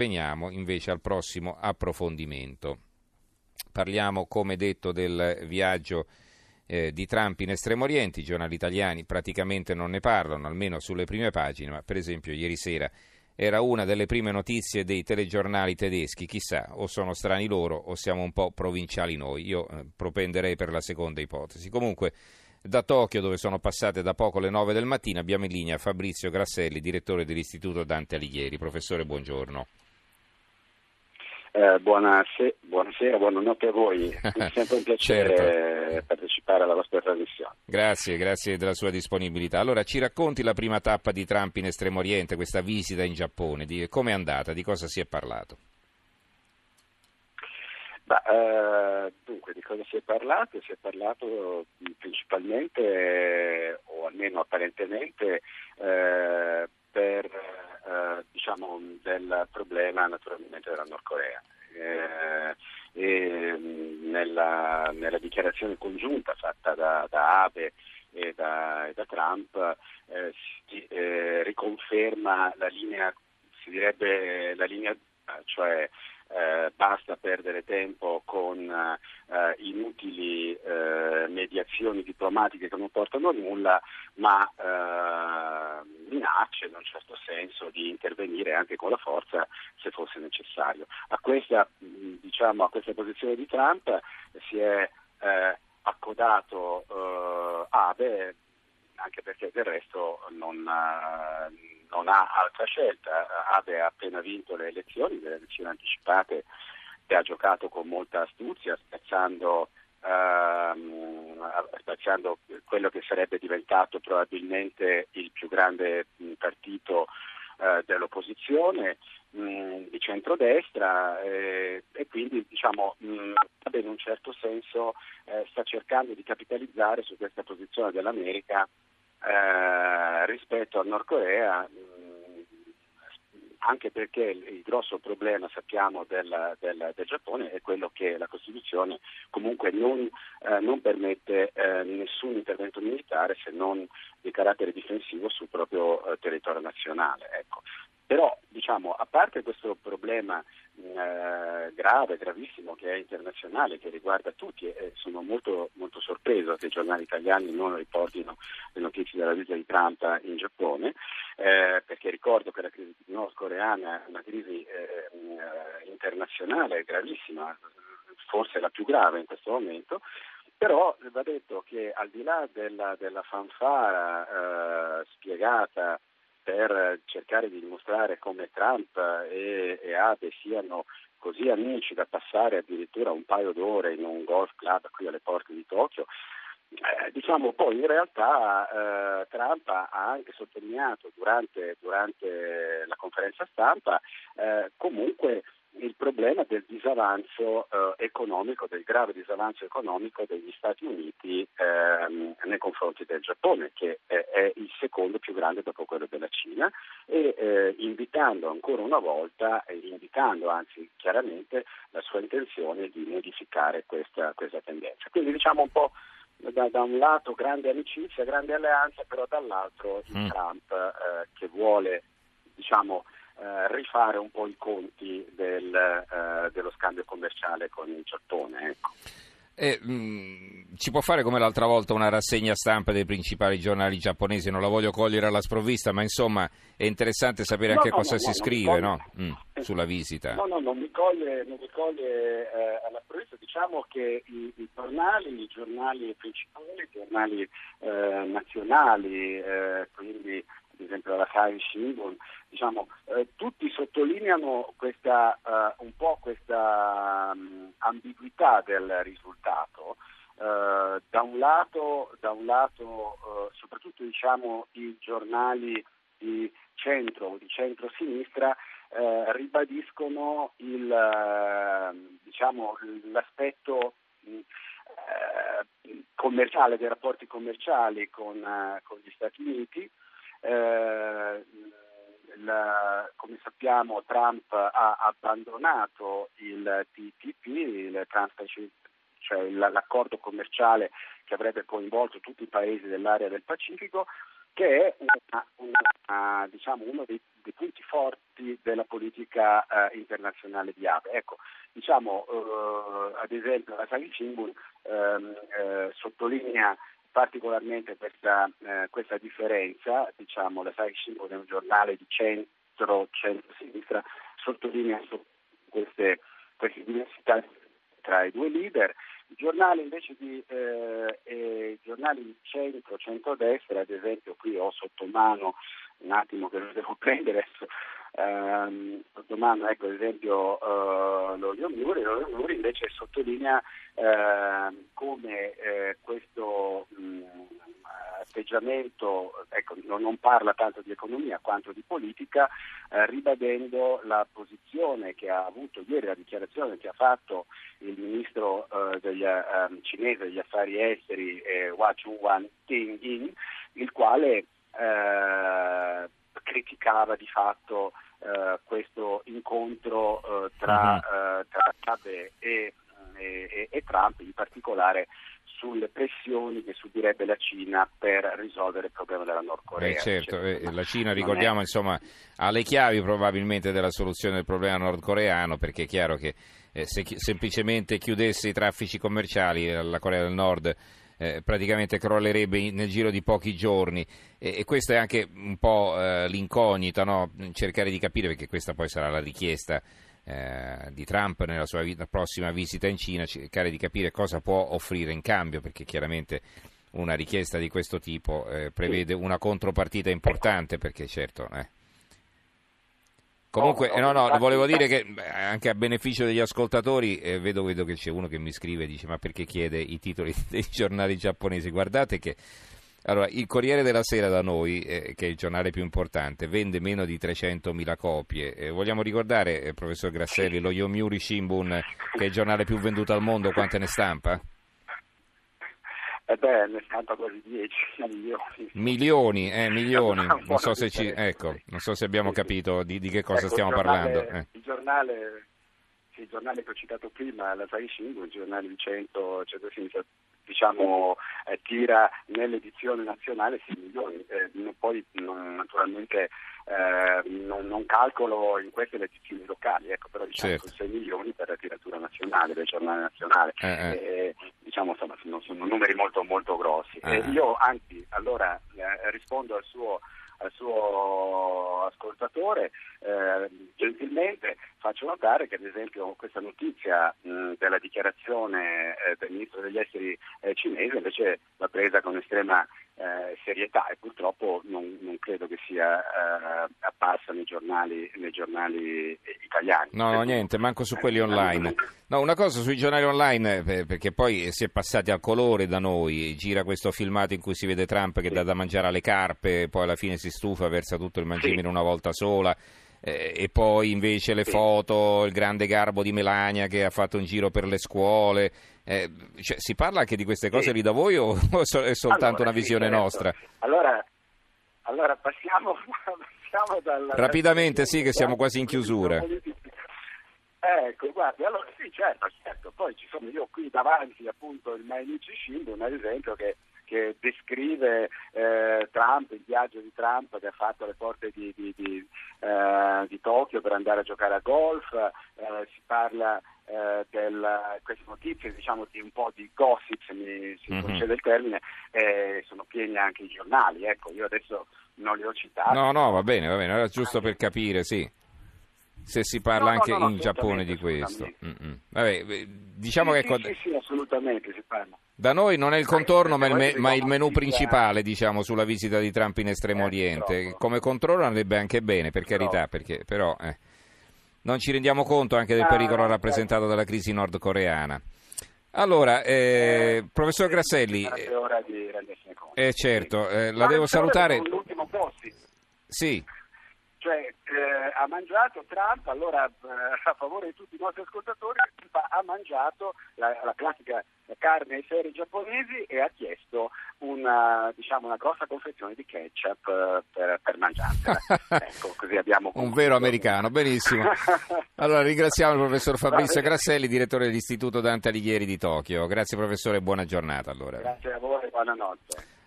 Veniamo invece al prossimo approfondimento. Parliamo, come detto, del viaggio eh, di Trump in Estremo Oriente. I giornali italiani praticamente non ne parlano, almeno sulle prime pagine, ma per esempio ieri sera era una delle prime notizie dei telegiornali tedeschi. Chissà, o sono strani loro o siamo un po' provinciali noi. Io eh, propenderei per la seconda ipotesi. Comunque, da Tokyo, dove sono passate da poco le 9 del mattino, abbiamo in linea Fabrizio Grasselli, direttore dell'Istituto Dante Alighieri. Professore, buongiorno. Eh, buonasera, buonasera, buonanotte a voi. È sempre un piacere certo. partecipare alla vostra trasmissione. Grazie, grazie della sua disponibilità. Allora, ci racconti la prima tappa di Trump in Estremo Oriente, questa visita in Giappone, di come è andata, di cosa si è parlato? Bah, eh, dunque, di cosa si è parlato? Si è parlato principalmente, o almeno apparentemente, eh, per eh, diciamo, del problema naturalmente della Nord Corea. Eh, mm, nella, nella, dichiarazione congiunta fatta da, da Abe e da, e da Trump eh, si eh, riconferma la linea, si direbbe la linea, cioè eh, basta perdere tempo con eh, inutili eh, mediazioni diplomatiche che non portano a nulla, ma eh, minacce in un certo senso di intervenire anche con la forza se fosse necessario. A questa, diciamo, a questa posizione di Trump si è eh, accodato eh, Abe anche perché del resto non, non ha altra scelta. Abe ha appena vinto le elezioni, le elezioni anticipate e ha giocato con molta astuzia, spezzando, ehm, spaziando quello che sarebbe diventato probabilmente il più grande partito eh, dell'opposizione mh, di centrodestra eh, e quindi diciamo, mh, in un certo senso eh, sta cercando di capitalizzare su questa posizione dell'America eh, rispetto al Nord Corea, anche perché il, grosso problema, sappiamo, del, del, del, Giappone è quello che la Costituzione comunque non, eh, non permette eh, nessun intervento militare se non di carattere difensivo sul proprio eh, territorio nazionale. Ecco. Però, diciamo, a parte questo problema eh, grave, gravissimo, che è internazionale, che riguarda tutti, e sono molto, molto sorpreso che i giornali italiani non riportino le notizie della visita di Trump in Giappone, eh, perché ricordo che la crisi nordcoreana è una crisi eh, internazionale gravissima, forse la più grave in questo momento, però va detto che al di là della, della fanfara eh, spiegata per cercare di dimostrare come Trump e, e Abe siano così amici da passare addirittura un paio d'ore in un golf club qui alle porte di Tokyo. Eh, diciamo poi in realtà eh, Trump ha anche sottolineato durante, durante la conferenza stampa eh, comunque il problema del disavanzo eh, economico, del grave disavanzo economico degli Stati Uniti ehm, nei confronti del Giappone, che è, è, il secondo più grande dopo quello della Cina, e eh, invitando ancora una volta, eh, indicando anzi chiaramente la sua intenzione di modificare questa, questa tendenza. Quindi diciamo un po' da, da, un lato grande amicizia, grande alleanza, però dall'altro il mm. Trump eh, che vuole diciamo, eh, rifare un po' i conti del, eh, dello scambio commerciale con il Giappone. Ecco. Eh, mh, mm, ci può fare come l'altra volta una rassegna stampa dei principali giornali giapponesi? Non la voglio cogliere alla sprovvista, ma insomma è interessante sapere no, anche no, cosa no, si scrive mm, sulla visita. No, no, non mi coglie, non mi coglie eh, alla sprovvista. Diciamo che i, i, giornali, i giornali principali, i giornali eh, nazionali, eh, quindi ad esempio la Sai Shimbun, diciamo, eh, tutti sottolineano questa, uh, un po' questa um, ambiguità del risultato. Uh, da un lato, da un lato uh, soprattutto diciamo, i giornali di centro o di centro-sinistra ribadiscono il, diciamo, l'aspetto commerciale, dei rapporti commerciali con, con gli Stati Uniti, eh, la, come sappiamo Trump ha abbandonato il TTP, il cioè l'accordo commerciale che avrebbe coinvolto tutti i paesi dell'area del Pacifico, che è una, una, diciamo, uno dei, dei punti forti della politica eh, internazionale di Abe. Ecco, diciamo, eh, ad esempio la Sagi Shimbun ehm, eh, sottolinea particolarmente questa, eh, questa differenza, diciamo, la Sagi Shimbun è un giornale di centro, centro-sinistra, sottolinea queste, queste diversità tra i due leader. I giornali invece di, eh, giornali di centro, centrodestra, ad esempio qui ho sotto mano un attimo che lo devo prendere adesso, ehm, mano ecco ad esempio eh, l'Olio Muri, l'Olio Muri invece sottolinea eh, come eh, questo mh, atteggiamento ecco, non, parla tanto di economia quanto di politica, eh, ribadendo la posizione che ha avuto ieri, la dichiarazione che ha fatto il ministro eh, degli, eh, cinese degli affari esteri eh, Hua Chun-wan Ting-in, il quale eh, criticava di fatto eh, questo incontro tra, uh-huh. tra Abe e, e, e Trump, in particolare sulle pressioni che subirebbe la Cina per risolvere il problema della Nord Corea. Eh certo, eh, la Cina ricordiamo è... insomma ha le chiavi probabilmente della soluzione del problema nordcoreano perché è chiaro che eh, se chi- semplicemente chiudesse i traffici commerciali eh, la Corea del Nord eh, praticamente crollerebbe nel giro di pochi giorni e, e questa è anche un po' eh, l'incognita, no? cercare di capire perché questa poi sarà la richiesta eh, di Trump nella sua vi- prossima visita in Cina, cercare di capire cosa può offrire in cambio, perché chiaramente una richiesta di questo tipo eh, prevede una contropartita importante, perché certo... Eh. Comunque, no, no, volevo dire che anche a beneficio degli ascoltatori, eh, vedo, vedo, che c'è uno che mi scrive e dice ma perché chiede i titoli dei giornali giapponesi? Guardate che allora, il Corriere della Sera da noi, eh, che è il giornale più importante, vende meno di 300.000 copie. Eh, vogliamo ricordare, eh, professor Grasselli, lo Yomiuri Shimbun, che è il giornale più venduto al mondo, quante ne stampa? Eh beh, ne stampa quasi 10 milioni. Milioni, eh, milioni. Non so se, ci, ecco, non so se abbiamo capito di, di che cosa ecco, stiamo il giornale, parlando. Eh. Il giornale il giornale che ho citato prima, la Sai Shingu, il giornale di centro, centro-sinistra, diciamo, eh, tira nell'edizione nazionale 6 milioni. Eh, poi non, naturalmente eh, non, non, calcolo in queste le edizioni locali, ecco, però diciamo certo. 6 milioni per la tiratura nazionale, del giornale nazionale. Eh, eh. Eh, diciamo insomma sono, sono, numeri molto molto grossi. io anzi allora rispondo al suo al suo ascoltatore, eh, gentilmente faccio notare che ad esempio questa notizia mh, della dichiarazione eh, del ministro degli esteri eh, cinese invece va presa con estrema eh, serietà e purtroppo non, non credo che sia eh, apparsa nei giornali, nei giornali italiani. No, no, niente, manco su quelli online. No, una cosa sui giornali online, eh, perché poi si è passati al colore da noi, gira questo filmato in cui si vede Trump che sì. dà da mangiare alle carpe, poi alla fine si stufa, versa tutto il mangime sì. in una volta sola. Eh, e poi invece le foto, il grande garbo di Melania che ha fatto un giro per le scuole. Eh, cioè, si parla anche di queste cose lì da voi o è soltanto allora, una visione certo. nostra? Allora, allora passiamo, passiamo dal... Rapidamente, sì, che siamo quasi in chiusura. Ecco, guardi, allora sì, certo, certo. Poi ci sono io qui davanti appunto il Mainichi Shimbun, ad esempio, che che descrive eh, Trump, viaggio di Trump che ha fatto alle porte di, di, di, eh, di Tokyo per andare a giocare a golf, eh, si parla eh, del, queste notizie diciamo di un po' di gossip, se mi si mm-hmm. concede il termine, eh, sono pieni anche i giornali, ecco, io adesso non li ho citati. No, no, va bene, va bene, era giusto per capire, sì se si parla no, anche no, no, in Giappone di questo. Vabbè, diciamo sì, che... Sì, sì, assolutamente si parla. Da noi non è il contorno, ma il, me, ma il menù principale diciamo, sulla visita di Trump in Estremo eh, Oriente. Come controllo andrebbe anche bene, per carità, perché però eh, non ci rendiamo conto anche del pericolo rappresentato dalla crisi nordcoreana. Allora, eh, professor Grasselli, eh, certo, eh, la devo salutare. L'ultimo post. Sì cioè eh, ha mangiato Trump, allora eh, a favore di tutti i nostri ascoltatori, ha mangiato la, la classica carne ai seri giapponesi e ha chiesto una, diciamo, una grossa confezione di ketchup eh, per, per mangiarsela. ecco, così abbiamo Un vero americano, benissimo. Allora ringraziamo il professor Fabrizio Grasselli, direttore dell'Istituto Dante Alighieri di Tokyo. Grazie professore e buona giornata allora. Grazie a voi e buonanotte.